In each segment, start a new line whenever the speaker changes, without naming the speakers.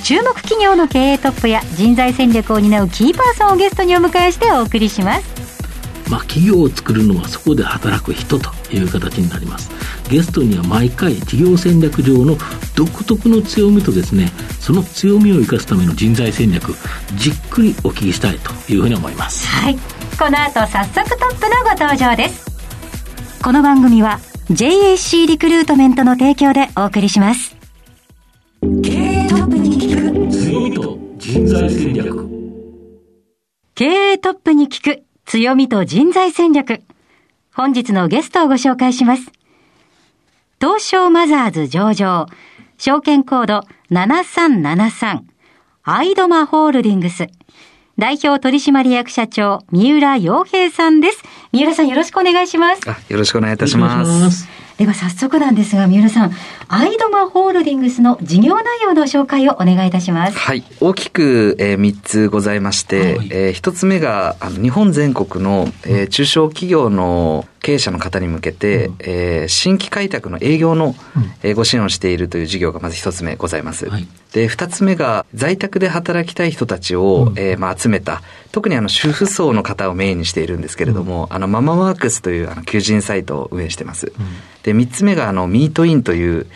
注目企業の経営トップや人材戦略を担うキーパーソンをゲストにお迎えしてお送りします。
まあ、企業を作るのはそこで働く人という形になります。ゲストには毎回事業戦略上の独特の強みとですねその強みを生かすための人材戦略じっくりお聞きしたいというふうに思います。
はい。この後早速トップのご登場です。この番組は JAC リクルートメントの提供でお送りします。経
人材戦略
経営トップに聞く強みと人材戦略。本日のゲストをご紹介します。東証マザーズ上場、証券コード7373、アイドマホールディングス。代表取締役社長、三浦洋平さんです。三浦さんよろしくお願いします。
よろしくお願いいたします。
では早速なんですが、三浦さん、アイドマホールディングスの事業内容の紹介をお願いいたします。
はい。大きく、えー、3つございまして、はい、えー、1つ目が、あの日本全国の、えー、中小企業の経営者の方に向けて、うん、えー、新規開拓の営業の、えー、ご支援をしているという事業がまず一つ目ございます。はい、で、二つ目が在宅で働きたい人たちを、うん、えー、まあ、集めた、特にあの主婦層の方をメインにしているんですけれども、うん、あのママワークスというあの求人サイトを運営してます。うん、で、三つ目があのミートインという、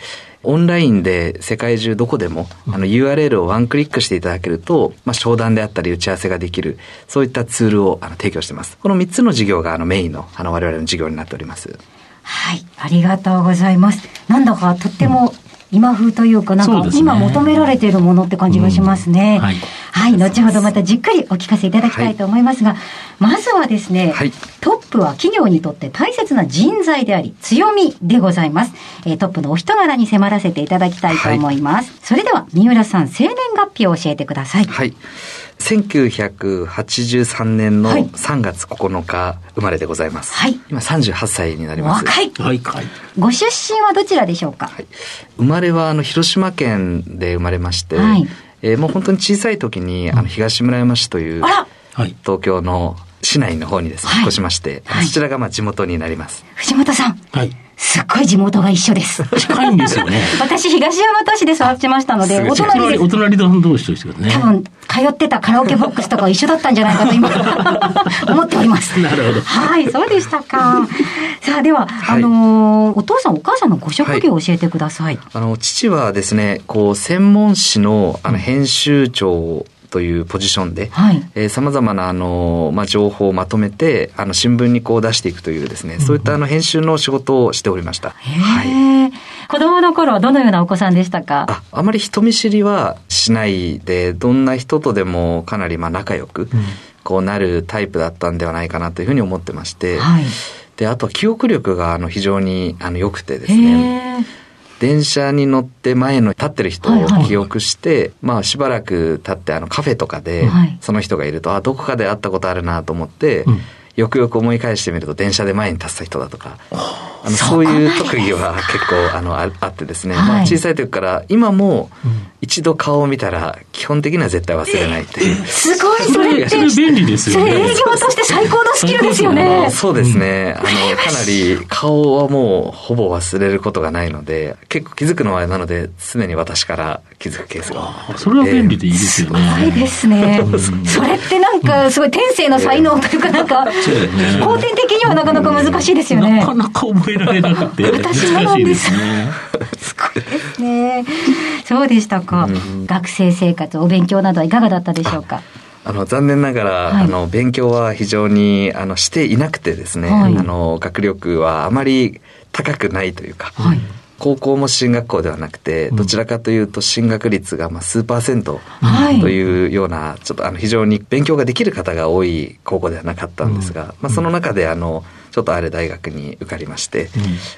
オンラインで世界中どこでも、あの URL をワンクリックしていただけると、まあ、商談であったり打ち合わせができる、そういったツールをあの提供しています。この3つの事業があのメインのあの我々の事業になっております。
はい、ありがとうございます。なんだかとっても今風というか、なんか今求められているものって感じがしますね。はい、はい、後ほどまたじっくりお聞かせいただきたいと思いますが、はい、まずはですね、はい、トップは企業にとって大切な人材であり、強みでございます。えー、トップのお人柄に迫らせていただきたいと思います。それでは、三浦さん、生年月日を教えてください。
はい。1983年の3月9日生まれでございます。はい。今38歳になります。
若い。若い。ご出身はどちらでしょうか、はい、
生まれはあの広島県で生まれまして、はい、えー、もう本当に小さい時にあの東村山市という、東京の市内の方にですね、引っ越しまして、はい、そちらがまあ地元になります。
藤本さん。はい。すっごい地元が一緒です。
近いんですよね。
私、東大和市で育ちましたので、
お隣でお隣同士としてね。
多分、通ってたカラオケボックスとか一緒だったんじゃないかと今、思っております。
なるほど。
はい、そうでしたか。さあ、では、はい、あのお父さんお母さんのご職業を教えてください。はい、
あの、父はですね、こう、専門誌の、あの、編集長というポジションで、さまざまなあの、まあ、情報をまとめてあの新聞にこう出していくというですね、うん、そういったあの編集の仕事をしておりました。
はい、子供の頃はどのようなお子さんでしたか？
ああまり人見知りはしないでどんな人とでもかなりまあ仲良く、こうなるタイプだったんではないかなというふうに思ってまして、はい、であとは記憶力があの非常にあの良くてですね。電車に乗って前の立ってる人を記憶して、はいはい、まあしばらく経ってあのカフェとかでその人がいると、はい、あ、どこかで会ったことあるなと思って、うん、よくよく思い返してみると電車で前に立つ人だとか、あのそういう特技は 結構あのあってですね、まあ小さい時から今も一度顔を見たら基本的には絶対忘れないっていう。
すごい、それって。
便利ですよね。
営業として最高のスキルですよね。
そうですね。あの、かなり顔はもうほぼ忘れることがないので、結構気づくのはなので、常に私から気づくケースが
それは便利でいいですよね。
すごいですね。それってなんか、すごい天性の才能というか、なんか、後天的にはなかなか難しいですよね。
なかなか覚えられなくて。
私もなんです。すごいですね。そうでしたか。か、学生生活、お勉強などはいかがだったでしょうか？
あの残念ながら、はい、あの勉強は非常にあのしていなくてですね、はい、あの学力はあまり高くないというか、はい、高校も進学校ではなくて、どちらかというと進学率がまあ数パーセントというような、ちょっとあの非常に勉強ができる方が多い高校ではなかったんですが、まあその中であの、ちょっとある大学に受かりまして、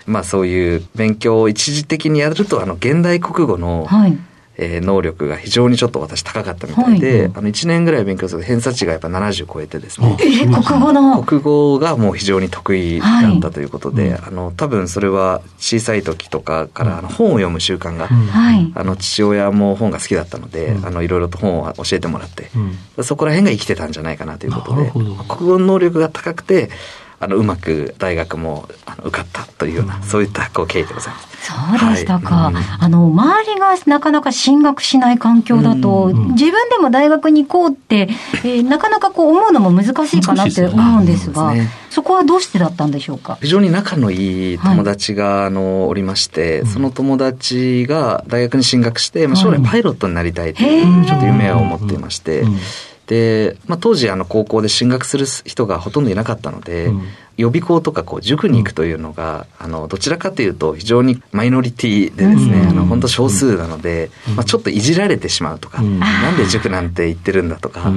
まあそういう勉強を一時的にやると、あの現代国語の、はい。えー、能力が非常にちょっと私高かったみたいで、はい、あの1年ぐらい勉強すると偏差値がやっぱ70超えてですね。
えー、国語の？
国語がもう非常に得意だったということで、はい、あの多分それは小さい時とかからあの本を読む習慣が、はい、あの父親も本が好きだったので、あのいろいろと本を教えてもらって、そこら辺が生きてたんじゃないかなということで、国語の能力が高くて、あのうまく大学もあの受かったというような、そういったこう経緯でございます。
そうでしたか、はい。うん、あの周りがなかなか進学しない環境だと、うん、自分でも大学に行こうって、えー、なかなかこう思うのも難しいかなって思うんですが。そこはどうしてだったんでしょうか？
非常に仲のいい友達が、あのおりまして、その友達が大学に進学して、まあ、将来パイロットになりたいというちょっと夢を持っていまして、で、まあ、当時あの高校で進学する人がほとんどいなかったので、うん、予備校とかこう塾に行くというのが、あのどちらかというと非常にマイノリティでですね、うん、あの本当少数なので、うん、まあ、ちょっといじられてしまうとか、うん、なんで塾なんて行ってるんだとか、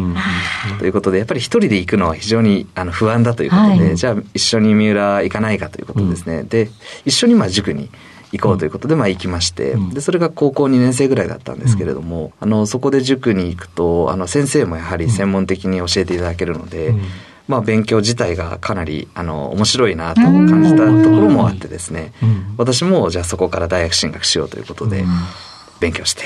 ということでやっぱり一人で行くのは非常にあの不安だということで、はい、じゃあ一緒に三浦行かないかということですね、で一緒にまあ塾に行こうということで、まあ行きまして、で、それが高校2年生ぐらいだったんですけれども、あの、そこで塾に行くと、あの、先生もやはり専門的に教えていただけるので、まあ、勉強自体がかなりあの面白いなと感じたところもあってですね、私もじゃあそこから大学進学しようということで勉強して、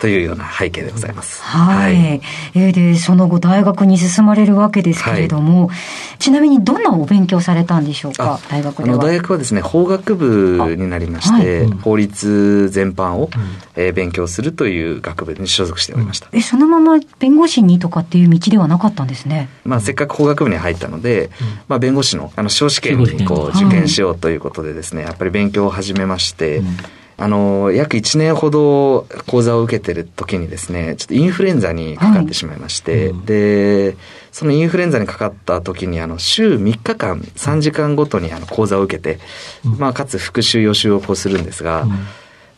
というような背景でございます。
はい。はい、えー、で、その後大学に進まれるわけですけれども、はい、ちなみにどんなお勉強されたんでしょうか、大学では。
大学はですね、法学部になりまして、はい、法律全般を、うん、えー、勉強するという学部に所属しておりました。
え、そのまま弁護士にとかっていう道ではなかったんですね。
まあ、せっかく法学部に入ったので、うん、まあ、弁護士の、あの、司試験にこう、受験しようということでですね、やっぱり勉強を始めまして、うんあの、約1年ほど講座を受けてる時にですね、ちょっとインフルエンザにかかってしまいまして、はいうん、で、そのインフルエンザにかかった時に、あの、週3日間、3時間ごとにあの講座を受けて、うん、まあ、かつ復習予習をこうするんですが、うん、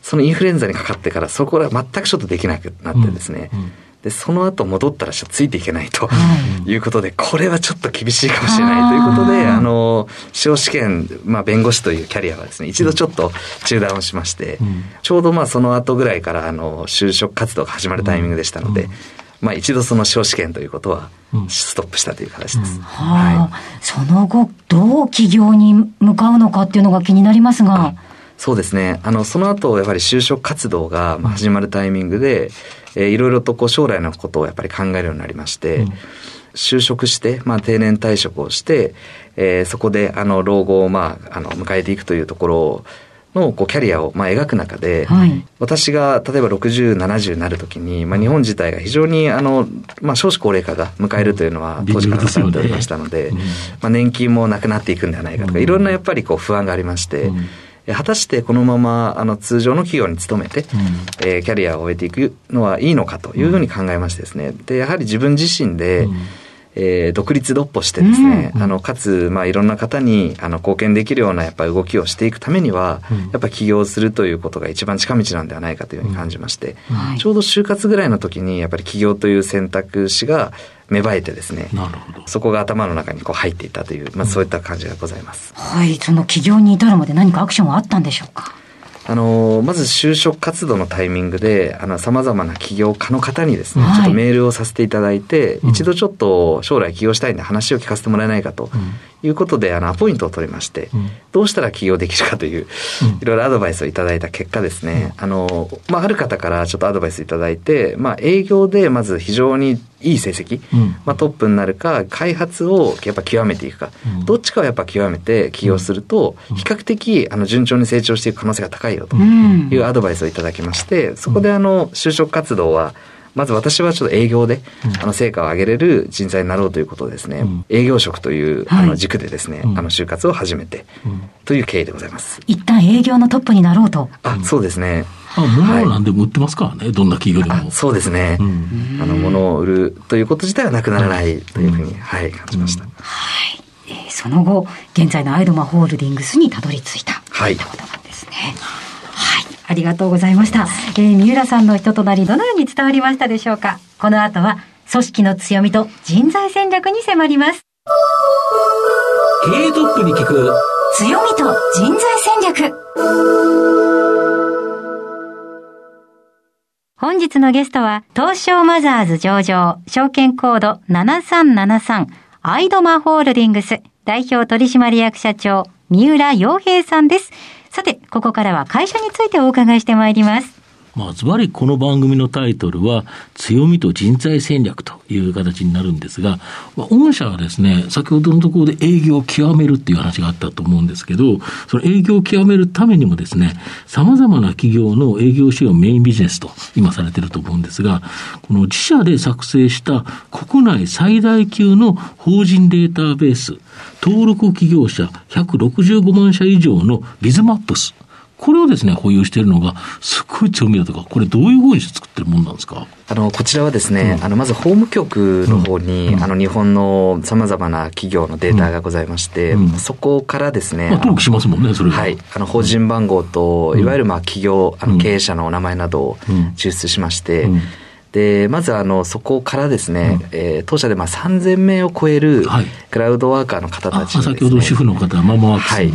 そのインフルエンザにかかってから、そこら全くちょっとできなくなってですね、で、その後戻ったらついていけないとい。うことで、これはちょっと厳しいかもしれない。ということで、あの、司法試験、まあ弁護士というキャリアはですね、一度ちょっと中断をしまして、ちょうどまあその後ぐらいからあの、就職活動が始まるタイミングでしたので、まあ一度その司法試験ということはストップしたという形です。
はい。その後、どう企業に向かうのかっていうのが気になりますが。
そうですね。あの、その後、やはり就職活動が始まるタイミングで、えー、いろいろとこう将来のことをやっぱり考えるようになりまして、うん、就職して、まあ定年退職をして、えー、そこであの老後をまあ、あの迎えていくというところのこうキャリアをまあ描く中で、はい、私が例えば60、70になるときに、まあ、日本自体が非常にあの、まあ、少子高齢化が迎えるというのは当時から分かっておりましたので、まあ、年金もなくなっていくんではないかとか、いろんなやっぱりこう不安がありまして、果たしてこのままあの通常の企業に勤めて、うん、えー、キャリアを終えていくのはいいのかというふうに考えましてですね、で、やはり自分自身で、うんえー、独立独歩してですね、うん、あの、かつ、まあ、いろんな方に、あの、貢献できるような、やっぱり動きをしていくためには、うん、やっぱ起業するということが一番近道なんではないかというふうに感じまして、うん、ちょうど就活ぐらいの時に、やっぱり起業という選択肢が芽生えてですね、そこが頭の中にこう入っていたという、まあ、そういった感じがございます。
はい、その起業に至るまで何かアクションはあったんでしょうか？
あの、まず就職活動のタイミングで、あの、様々な起業家の方にですね、はい、ちょっとメールをさせていただいて、うん、一度ちょっと将来起業したいんで話を聞かせてもらえないかということで、あの、アポイントを取りまして、うん、どうしたら起業できるかという、いろいろアドバイスをいただいた結果ですね、あの、まあ、ある方からちょっとアドバイスいただいて、まあ、営業でまず非常にいい成績、うん、まあ、トップになるか開発をやっぱ極めていくか、うん、どっちかをやっぱ極めて起業すると、比較的あの順調に成長していく可能性が高いよというアドバイスをいただきまして、そこであの就職活動はまず私はちょっと営業で、あの成果を上げれる人材になろうということですね、営業職というあの軸でですね、あの就活を始めて、という経緯でございます。
一旦営業のトップになろうと。
あ、そうですね。
あ物は何でも売ってますからね、はい、どんな企業でも。
そうですね。うん、あの、物を売るということ自体はなくならないというふうに、うん、はい、感じました。はい。
えー、その後、現在のアイドマホールディングスにたどり着いた。はい。ということなんですね。はい。ありがとうございました。えー、三浦さんの人となり、どのように伝わりましたでしょうか？この後は、組織の強みと人材戦略に迫ります。
経営トップに聞く
強みと人材戦略。本日のゲストは、東証マザーズ上場、証券コード7373、アイドマホールディングス、代表取締役社長、三浦洋平さんです。さて、ここからは会社についてお伺いしてまいります。
まあ、ズバリこの番組のタイトルは、強みと人材戦略という形になるんですが、まあ、御社はですね、先ほどのところで営業を極めるっていう話があったと思うんですけど、その営業を極めるためにもですね、様々な企業の営業支援をメインビジネスと今されてると思うんですが、この自社で作成した国内最大級の法人データベース、登録企業者165万社以上のビズマップス、これをですね、保有しているのが、すごい強みだとか、これどういうふうにして作ってるもんなんですか？
あの、こちらはですね、うん、あの、まず法務局の方に、うん、あの、日本の様々な企業のデータがございまして、うん、そこからですね、
まあ、登録しますもんね、それ
は。はい。あの、法人番号と、いわゆるまあ、企業、あの、経営者のお名前などを抽出しまして、で、まずあの、そこからですね、うん、えー、当社でまあ3000名を超えるクラウドワーカーの方たち、ね、
先ほど主婦の方、ママワーク
はい。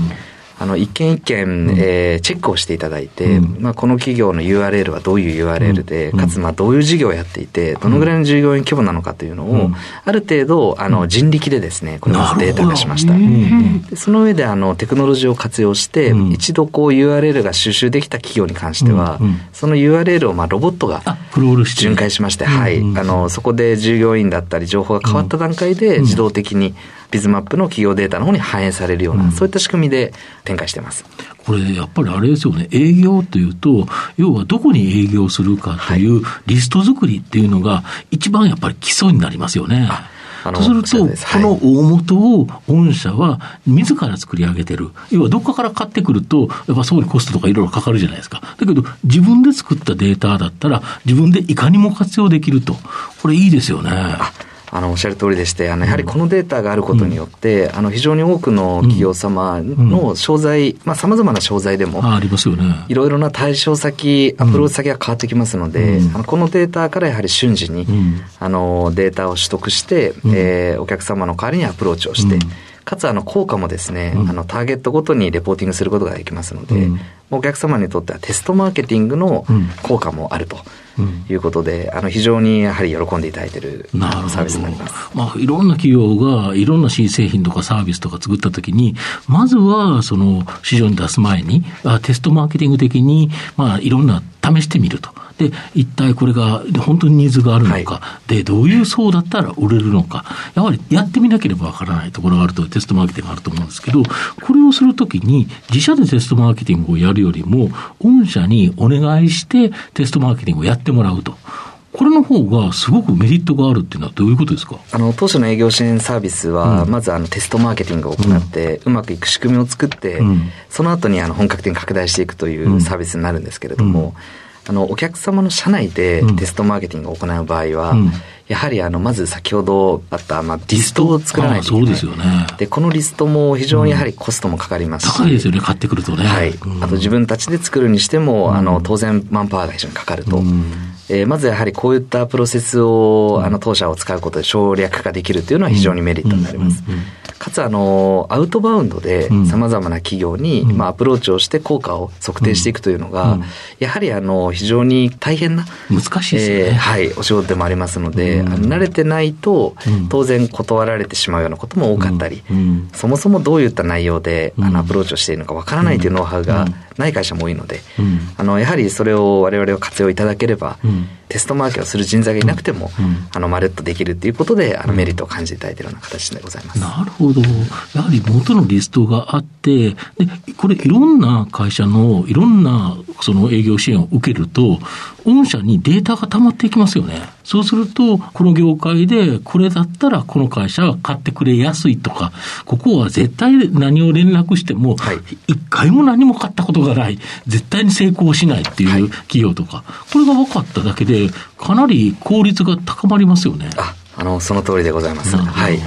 あの、一件一件、うん、えー、チェックをしていただいて、うん、まあ、この企業の URL はどういう URL で、うん、かつ、まあ、どういう事業をやっていて、どのぐらいの従業員規模なのかというのを、ある程度、あの、人力でですね、これまずデータ化しました。でその上で、あの、テクノロジーを活用して、一度こう URL が収集できた企業に関しては、その URL を、まあ、ロボットが巡回しまして、はい。あの、そこで従業員だったり、情報が変わった段階で、自動的に、ビズマップの企業データの方に反映されるような、うん、そういった仕組みで展開してます。
これ、やっぱりあれですよね、営業というと、要はどこに営業するかというリスト作りっていうのが、一番やっぱり基礎になりますよね。そうすると、この大元を御社は自ら作り上げてる。要はどっかから買ってくると、やっぱそこにコストとかいろいろかかるじゃないですか。だけど、自分で作ったデータだったら、自分でいかにも活用できると。これいいですよね。
あの、おっしゃる通りでして、あの、やはりこのデータがあることによって、うん、あの、非常に多くの企業様の商材、まあ、様々な商材でも、
ありますよね。
いろいろな対象先、アプローチ先が変わってきますので、うん、あのこのデータからやはり瞬時に、うん、あの、データを取得して、うん、えー、お客様の代わりにアプローチをして、かつあの効果もですね、あのターゲットごとにレポーティングすることができますので、お客様にとってはテストマーケティングの効果もあると。いうことで、あの非常にやはり喜んでいただいているサービスになります。
まあ、いろんな企業がいろんな新製品とかサービスとか作ったときに、まずはその市場に出す前に、テストマーケティング的に、まあ、いろんな試してみると。で、一体これが本当にニーズがあるのか、はい、で、どういう層だったら売れるのか、やはりやってみなければわからないところがあると、テストマーケティングがあると思うんですけど、これをするときに、自社でテストマーケティングをやるよりも、御社にお願いしてテストマーケティングをやってもらうと。これの方がすごくメリットがあるっていうのはどういうことですか？
あの、当初の営業支援サービスは、まずあのテストマーケティングを行って、うまくいく仕組みを作って、うん、その後にあの本格的に拡大していくというサービスになるんですけれども、あの、お客様の社内でテストマーケティングを行う場合は、やはりあの、まず先ほどあった、まあ、リストを作らないといけない。そうですよね。で、このリストも非常にやはりコストもかかりますし。
高いですよね、買ってくるとね。
はい。あと自分たちで作るにしても、あの、当然マンパワーが非常にかかると。えー、まずやはりこういったプロセスを、あの、当社を使うことで省略化できるというのは非常にメリットになります。かつ、あの、アウトバウンドで様々な企業に、まあ、アプローチをして効果を測定していくというのが、やはり、あの、非常に大変な、
難しいですね、えー、
はい、お仕事でもありますので、あの慣れてないと、当然断られてしまうようなことも多かったり、そもそもどういった内容で、あの、アプローチをしているのかわからないというノウハウがない会社も多いので、あの、やはりそれを我々を活用いただければ、テストマーケをする人材がいなくても、うん、あの、まるっとできるっていうことで、あの、メリットを感じていただいているような形でございます。
なるほど。やはり元のリストがあって、で、これいろんな会社のいろんなその営業支援を受けると、御社にデータが溜まっていきますよね。そうすると、この業界でこれだったらこの会社は買ってくれやすいとか、ここは絶対何を連絡しても、一回も何も買ったことがない、絶対に成功しないっていう企業とか、これが分かっただけで、かなり効率が高まりますよね。
あ、あの、その通りでございます。はい。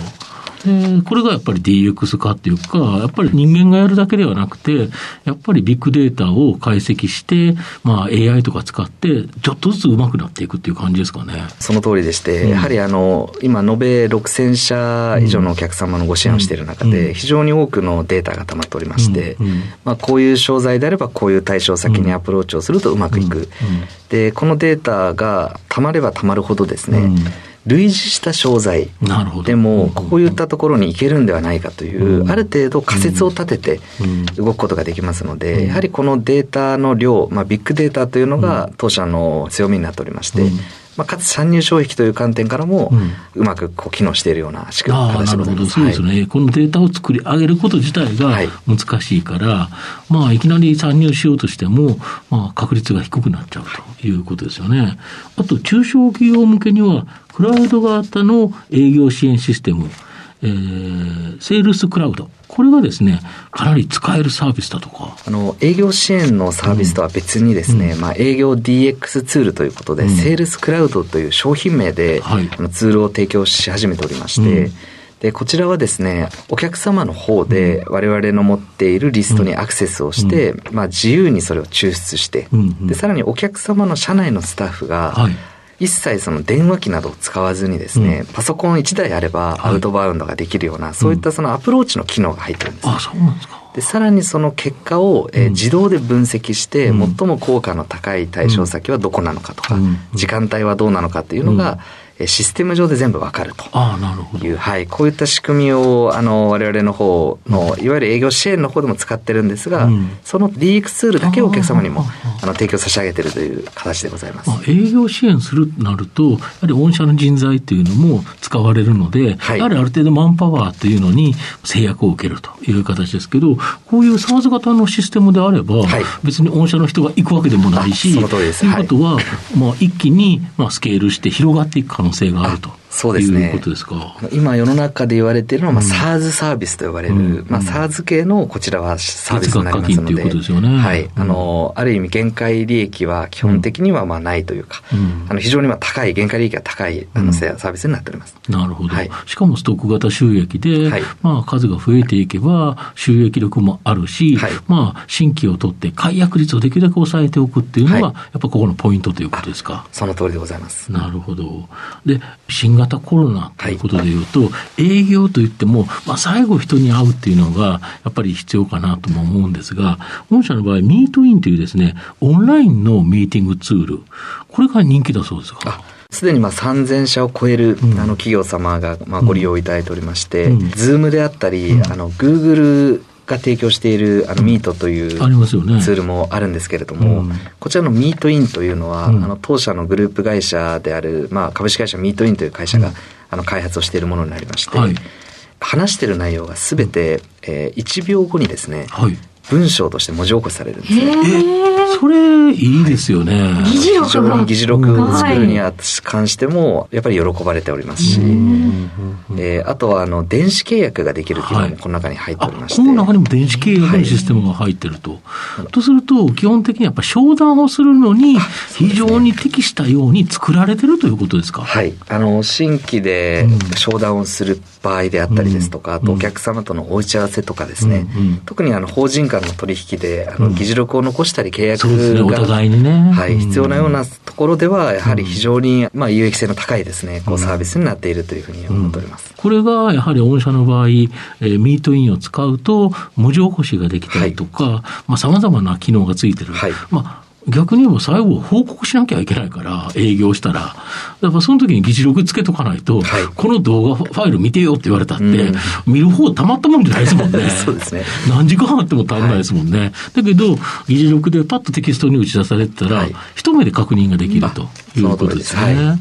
で、これがやっぱり DX 化っていうか、やっぱり人間がやるだけではなくて、やっぱりビッグデータを解析して、まあ AI とか使って、ちょっとずつ上手くなっていくっていう感じですかね。
その通りでして、うん、やはりあの、今延べ6000社以上のお客様のご支援をしている中で、非常に多くのデータが溜まっておりまして、まあこういう商材であればこういう対象先にアプローチをするとうまくいく。で、このデータが溜まれば溜まるほどですね、類似した商材でもこういったところに行けるんではないかという、ある程度仮説を立てて動くことができますので、やはりこのデータの量、まあ、ビッグデータというのが当社の強みになっておりまして、まあ、かつ参入障壁という観点からも、うまくこう機能しているような仕組み
なるほど、そうですね、はい、このデータを作り上げること自体が難しいから、はい、まあ、いきなり参入しようとしても、まあ、確率が低くなっちゃうということですよね。あと、中小企業向けには、クラウド型の営業支援システム、えー、セールスクラウド。これがですね、かなり使えるサービスだとか。
あの、営業支援のサービスとは別にですね、うん、まあ、営業 DX ツールということで、うん、セールスクラウドという商品名で、はい、あのツールを提供し始めておりまして、うん。で、こちらはですね、お客様の方で我々の持っているリストにアクセスをして、うん、まあ自由にそれを抽出して、うんうん、で、さらにお客様の社内のスタッフが、はい一切その電話機などを使わずにですね、うん、パソコン1台あればアウトバウンドができるような、はい、そういったそのアプローチの機能が入ってるんです、
ね、あ、そうなんですか。
で、さらにその結果を、えー、自動で分析して、最も効果の高い対象先はどこなのかとか、時間帯はどうなのかっていうのが、システム上で全部わかると。いう、はい、こういった仕組みを、あの、我々の方の、いわゆる営業支援の方でも使ってるんですが、うん、その DX ツールだけをお客様にも、あの、提供差し上げてるという形でございます。
営業支援するとなると、やはり御社の人材っていうのも使われるので、はい、やはりある程度マンパワーというのに制約を受けるという形ですけど、こういう SARS 型のシステムであれば、はい、別に御社の人が行くわけでもないし、
その通りです。
ということは、はい、まあ、一気に、まあ、スケールして広がっていく可能能性があると。そうですね。いうことですか。
今世の中で言われているのは、まあ、SARS サービスと呼ばれる、うん、まあ、SARS 系のこちらはサービスになりますので。
ということですよね。
はい。あの、ある意味限界利益は基本的にはまあないというか、うん、あの非常にまあ高い、限界利益が高いあのサービスになっております。
なるほど。はい、しかもストック型収益で、はい、まあ数が増えていけば収益力もあるし、はい、まあ新規を取って解約率をできるだけ抑えておくっていうのが、やっぱここのポイントということですか。
その通りでございます。
なるほど。で、新型コロナということでいうと、はい、営業といっても、まあ、最後人に会うっていうのが、やっぱり必要かなとも思うんですが、御社の場合、ミートインというですね、オンラインのミーティングツール、これが人気だそうですか？
すでにまあ3000社を超える、あの企業様がまあご利用いただいておりまして、ズームであったり、あの、グーグルが提供しているあのミートというツールもあるんですけれども、こちらのミートインというのは、あの当社のグループ会社である、まあ、株式会社ミートインという会社が、あの開発をしているものになりまして、話している内容がすべて、えー、1秒後にですね、文章として文字起こしされるんですね。
それ、いいですよね。
議事録
が。議事録を作るには関しても、やっぱり喜ばれておりますし、えー、あとは、あの、電子契約ができるっていうのもこの中に入っておりまして。
この中にも電子契約のシステムが入ってると。はい、とすると、基本的にやっぱ商談をするのに、非常に適したように作られてるということですか？
はい。あの、新規で商談をする場合であったりですとか、あとお客様とのお打ち合わせとかですね、特にあの、法人間の取引で、あの、議事録を残したり契約
そうですね、お互いにね。
はい、必要なようなところでは、やはり非常に、まあ、有益性の高いですね、こう、サービスになっているというふうに思っております。
これが、やはり御社の場合、えー、ミートインを使うと、文字起こしができたりとか、はい、まあ、様々な機能がついてる。はい、まあ逆に言えば最後報告しなきゃいけないから、営業したら。だからその時に議事録つけとかないと、はい、この動画ファイル見てよって言われたって、うん、見る方たまったもんじゃないですもんね。
そうですね。
何時間あっても足んないですもんね。はい、だけど、議事録でパッとテキストに打ち出されてたら、はい、一目で確認ができるということですね。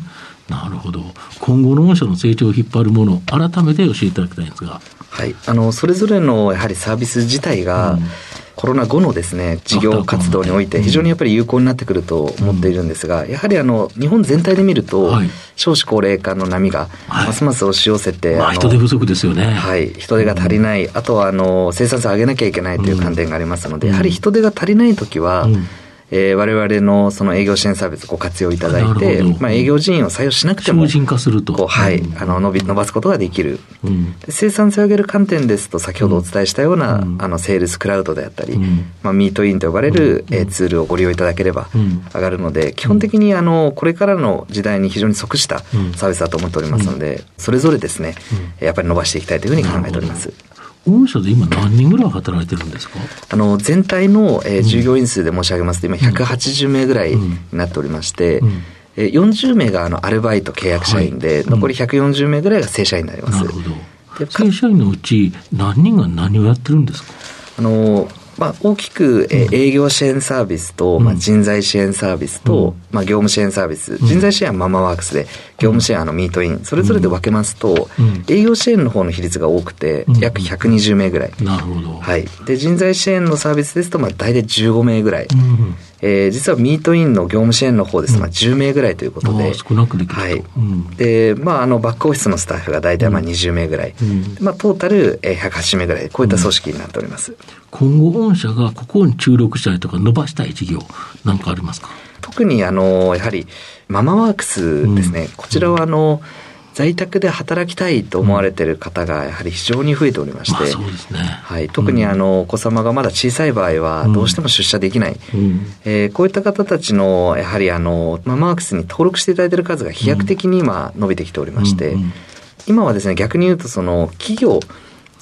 なるほど。今後の御社の成長を引っ張るもの、改めて教えていただきたいんですが。
はい。あの、それぞれのやはりサービス自体が、うんコロナ後のですね、事業活動において非常にやっぱり有効になってくると思っているんですが、やはりあの、日本全体で見ると、少子高齢化の波がますます押し寄せて、
まあ、人手不足ですよね。
はい。人手が足りない、あとはあの、生産性を上げなきゃいけないという観点がありますので、やはり人手が足りないときは、えー、我々のその営業支援サービスご活用いただいて、まあ、営業人員を採用しなくても、
精進化すると。
はい、あの伸び、伸ばすことができる、うん、生産性を上げる観点ですと、先ほどお伝えしたような、うん、あの、セールスクラウドであったり、うん、まあ、ミートインと呼ばれる、えー、ツールをご利用いただければ上がるので、基本的に、あの、これからの時代に非常に即したサービスだと思っておりますので、それぞれですね、やっぱり伸ばしていきたいというふうに考えております。
御社で今何人ぐらい働いてるんですか？
あの、全体の、えー、従業員数で申し上げますと、今180名ぐらいになっておりまして、うん。うんえ40名があのアルバイト契約社員で、はい、残り140名ぐらいが正社員になります。なるほ
ど。正社員のうち何人が何をやってるんですか？
あの、まあ、大きく、えー、営業支援サービスと、まあ、人材支援サービスと、まあ、業務支援サービス、人材支援はママワークスで、業務支援はあのミートイン、それぞれで分けますと、営業支援の方の比率が多くて、約120名ぐらい。
なるほど。
はい。で、人材支援のサービスですと、まあ、大体15名ぐらい。えー、実はミートインの業務支援の方です、まあ、10名ぐらいということで。
少なくできる
はい。で、まあ、あの、バックオフィスのスタッフが大体まあ20名ぐらい。まあ、トータル180名ぐらい、こういった組織になっております。
今後、御社がここに注力したいとか、伸ばしたい事業、なんかありますか？
特に、あの、やはり、ママワークスですね。こちらは、あの、在宅で働きたいと思われている方がやはり非常に増えておりまして、はい、特にあのお子様がまだ小さい場合はどうしても出社できない、うん、えー、こういった方たちのやはりあのママワークスに登録していただいている数が飛躍的に今伸びてきておりまして、今はですね逆に言うとその企業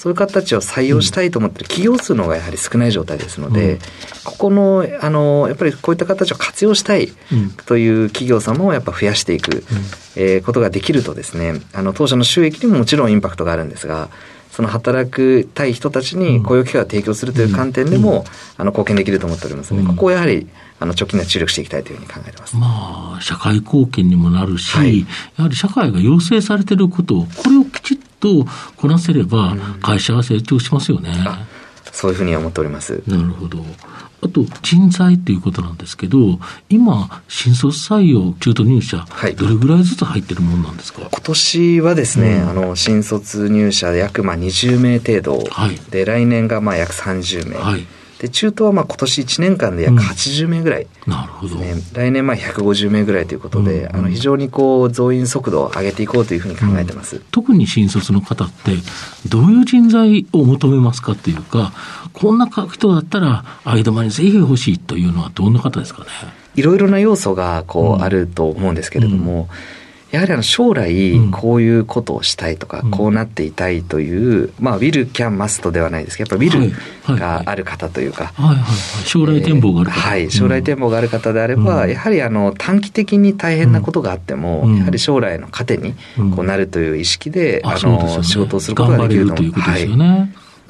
そういう方たちを採用したいと思ってる。企業数の方がやはり少ない状態ですので、うん、ここの、あの、やっぱりこういった方たちを活用したいという企業様をやっぱ増やしていく、うん、えー、ことができるとですね、あの、当社の収益にももちろんインパクトがあるんですが、その働くたい人たちに雇用機会を提供するという観点でも、あの貢献できると思っておりますので、ここをやはりあの直近で注力していきたいというふうに考えてます。
まあ、社会貢献にもなるし、はい、やはり社会が要請されていることを、これをきちっとこなせれば、会社は成長しますよね。
そういうふうに思っております。
なるほど。あと、人材ということなんですけど、今、新卒採用、中途入社、はい、どれぐらいずつ入ってるものなんですか？
今年はですね、うん、あの、新卒入社で約まあ20名程度、はい、で、来年がまあ約30名。はいで中東はまあ今年1年間で約80名ぐらい、
うん、なるほど。
来年まあ150名ぐらいということで、うん、あの非常にこう増員速度を上げていこうというふうに考えてます、うん、
特に新卒の方ってどういう人材を求めますかっていうかこんな人だったら間間にぜひ欲しいというのはどんな方ですかね？
いろいろな要素がこうあると思うんですけれども、やはりあの将来こういうことをしたいとか、うん、こうなっていたいという、まあ、ウィル、キャン、マストではないですけど、やっぱウィルがある方というか、
はいはいはい、将来展望がある方、
はい、将来展望がある方であれば、うん、やはりあの短期的に大変なことがあっても、うん、やはり将来の糧にこうなるという意識で、あの、ね、仕事をすることができると思う。はい。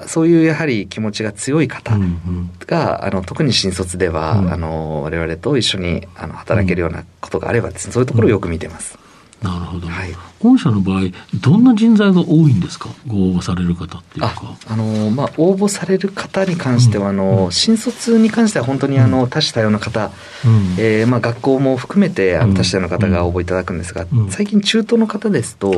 そういうやはり気持ちが強い方が、うんうん、あの特に新卒では、うん、あの我々と一緒にあの働けるようなことがあればですね、そういうところをよく見てます。
なるほど、はい、御社の場合、どんな人材が多いんですか、ご応募される方っていうか。
あのまあ、応募される方に関しては、あの、うん、新卒に関しては本当にあの多種多様な方、うん、えー、まあ、学校も含めてあの多種多様な方が応募いただくんですが、うん、最近、中東の方ですと、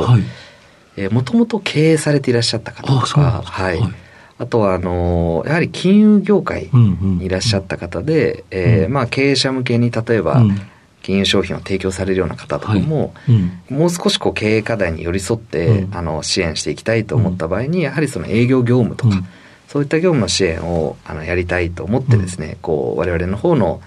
もともと経営されていらっしゃった方とか、はい、はい。あとは、あの、やはり金融業界にいらっしゃった方で、えまあ、経営者向けに例えば、金融商品を提供されるような方とかも、はい。うん、もう少しこう経営課題に寄り添って、うん、あの支援していきたいと思った場合に、やはりその営業業務とか、うん、そういった業務の支援をあのやりたいと思ってですね、こう我々の方の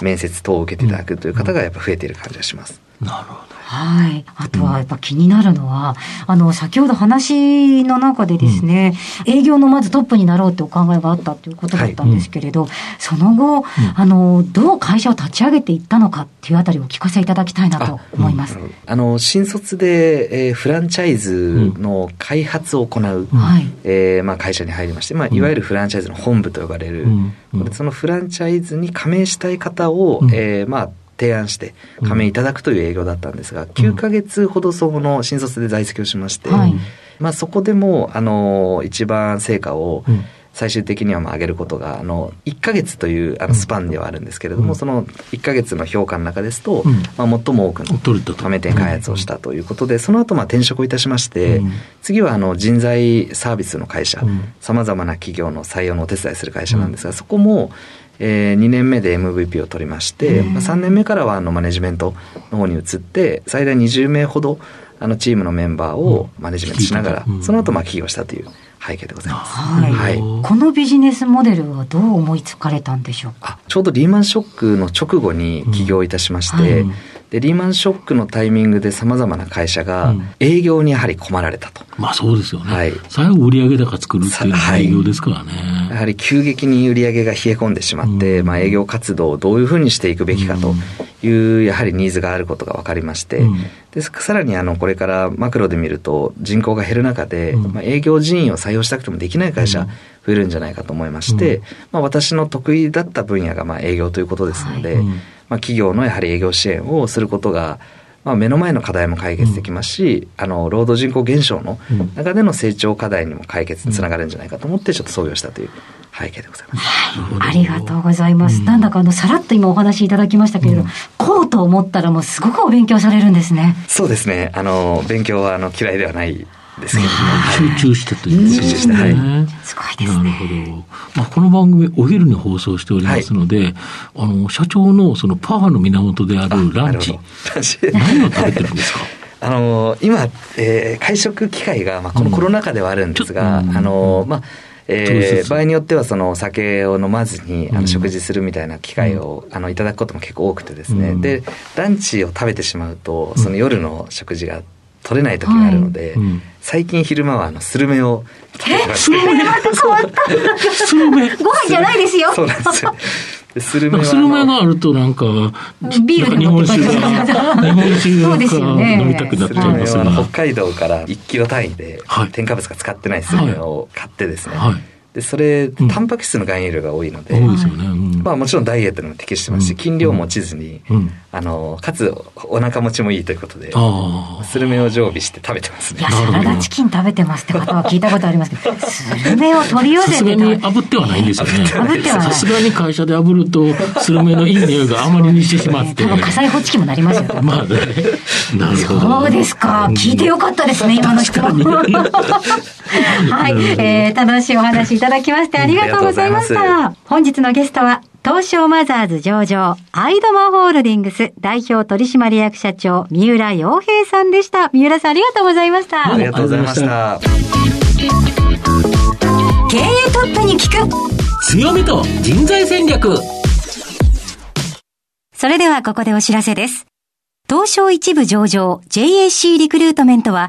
面接等を受けていただくという方がやっぱ増えている感じがします。
なるほど。
はい。あとはやっぱ気になるのは、うん、あの、先ほど話の中でですね、うん、営業のまずトップになろうってお考えがあったということだったんですけれど、はい。うん、その後、あの、どう会社を立ち上げていったのかっていうあたりをお聞かせいただきたいなと思います。
あの、新卒で、えー、フランチャイズの開発を行う、はい、えー、まあ、会社に入りまして、まあ、いわゆるフランチャイズの本部と呼ばれる、そのフランチャイズに加盟したい方を、えー、まあ、提案して加盟いただくという営業だったんですが、うん、9か月ほどその新卒で在籍をしまして、はい、まあ、そこでもあの一番成果を、うん。最終的にはまあ上げることが、あの、1ヶ月というあのスパンではあるんですけれども、うん、その1ヶ月の評価の中ですと、うん、まあ、最も多くの加盟店開発をしたということで、その後まあ転職いたしまして、うん、次はあの人材サービスの会社、さまざまな企業の採用のお手伝いする会社なんですが、そこも、えー、2年目で MVP を取りまして、まあ、3年目からはあのマネジメントの方に移って最大20名ほどあのチームのメンバーをマネジメントしながら、その後まあ起業したという背景でございます。はい。
はい、このビジネスモデルはどう思いつかれたんでしょうか？
ちょうどリーマンショックの直後に起業いたしまして、うん。はいでリーマンショックのタイミングでさまざまな会社が営業にやはり困られたと。
うん、まあそうですよね。はい、最後売上高作るっていうのは営業ですからね、
はい、やはり急激に売上が冷え込んでしまって、うん、まあ営業活動をどういうふうにしていくべきかという、やはりニーズがあることが分かりまして、うん、でさらにあのこれからマクロで見ると人口が減る中で、まあ、営業人員を採用したくてもできない会社、増えるんじゃないかと思いまして、まあ、私の得意だった分野がまあ営業ということですので、はいまあ、企業のやはり営業支援をすることが、まあ、目の前の課題も解決できますし、うん、あの労働人口減少の中での成長課題にも解決につながるんじゃないかと思ってちょっと創業したという背景でございます。
ありがとうございます。うん、なんだかあのさらっと今お話しいただきましたけれど、うん、こうと思ったらもうすごくお勉強されるんですね。
そうですね。あの勉強はあの嫌いではないですけど、
集中してという、
集中して、はい。
すごいですね。なるほ
ど。まあ、この番組、お昼に放送しておりますので、はい、あの、社長のそのパワーの源であるランチ。何を食べてるんですか？
あの今、えー、会食機会が、まあ、このコロナ禍ではあるんですが、うん、あのまあえー、場合によってはその酒を飲まずにあの食事するみたいな機会を、あのいただくことも結構多くてですね、うん、でランチを食べてしまうとその夜の食事が取れない時があるので、はい。うん、最近昼間はあのスルメを
え？スルメ？また変わった？スルメご飯じゃないですよ。
そうなんですよ。スルメ
スルメがあるとなんか
ビール
日本酒が日本酒が飲みたくなっちゃいますが、
北海道から1キロ単位で添加物が使ってないスルメを買ってですね、はいでそれ、タンパク質の含有量が多いので、
多いですよね、
まあもちろんダイエットにも適してますし、筋量も落ちずに、あのかつお腹持ちもいいということでスルメを常備して食べてますね。
いやサラダチキン食べてますって方は聞いたことありますけど スルメを取り寄せてさすが
に炙ってはないんですよね。炙ってはさすがに会社で炙るとスルメのいい匂いがあまりにしてしまって。多
分火災報知器もなりますよね。
まあね。なるほ
ど。そうですか。聞いてよかったですね今の人。はい、えー、楽しいお話いただきましてありがとうございました本日のゲストは東証マザーズ上場、アイドマホールディングス代表取締役社長、三浦洋平さんでした。三浦さんありがとうございました。
ありがとうございました。
経営トップに聞く
強みと人材戦略
それではここでお知らせです。東証一部上場 JAC リクルートメントは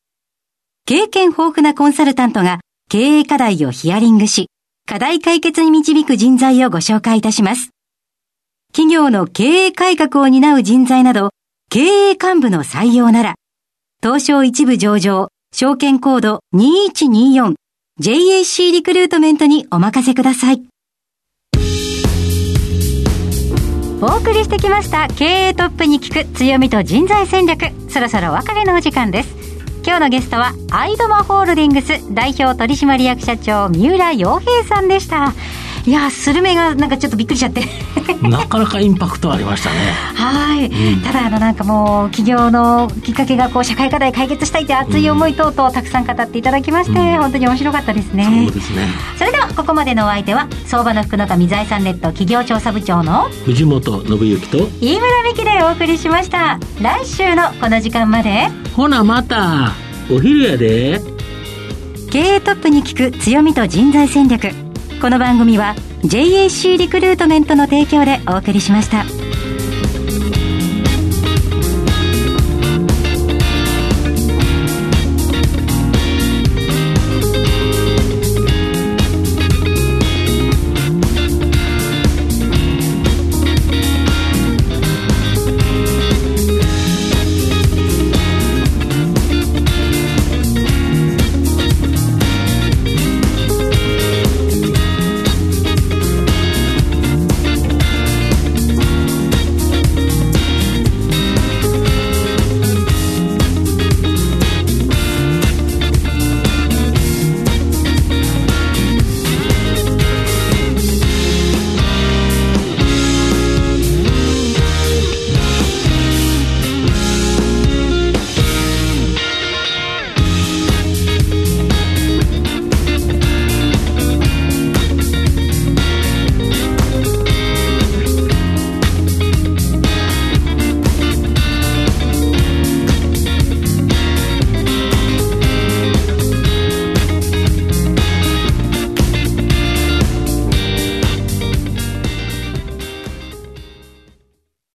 経験豊富なコンサルタントが経営課題をヒアリングし、課題解決に導く人材をご紹介いたします。企業の経営改革を担う人材など、経営幹部の採用なら、東証一部上場、証券コード2124 JAC リクルートメントにお任せください。お送りしてきました経営トップに聞く強みと人材戦略。そろそろ別れのお時間です。今日のゲストはアイドマホールディングス代表取締役社長三浦洋平さんでした。いやスルメがなんかちょっとびっくりしちゃって。
なかなかインパクトありましたね。
はい、うん、ただあのなんかもう企業のきっかけがこう社会課題解決したいという熱い思い等々たくさん語っていただきまして、うん、本当に面白かったですね。
そうですね。
それではここまでのお相手は相場の福の神財産ネット企業調査部長の
藤本信之と
飯村美希でお送りしました。来週のこの時間まで
ほなまた。お昼やで。
経営トップに聞く強みと人材戦略。この番組は JAC リクルートメントの提供でお送りしました。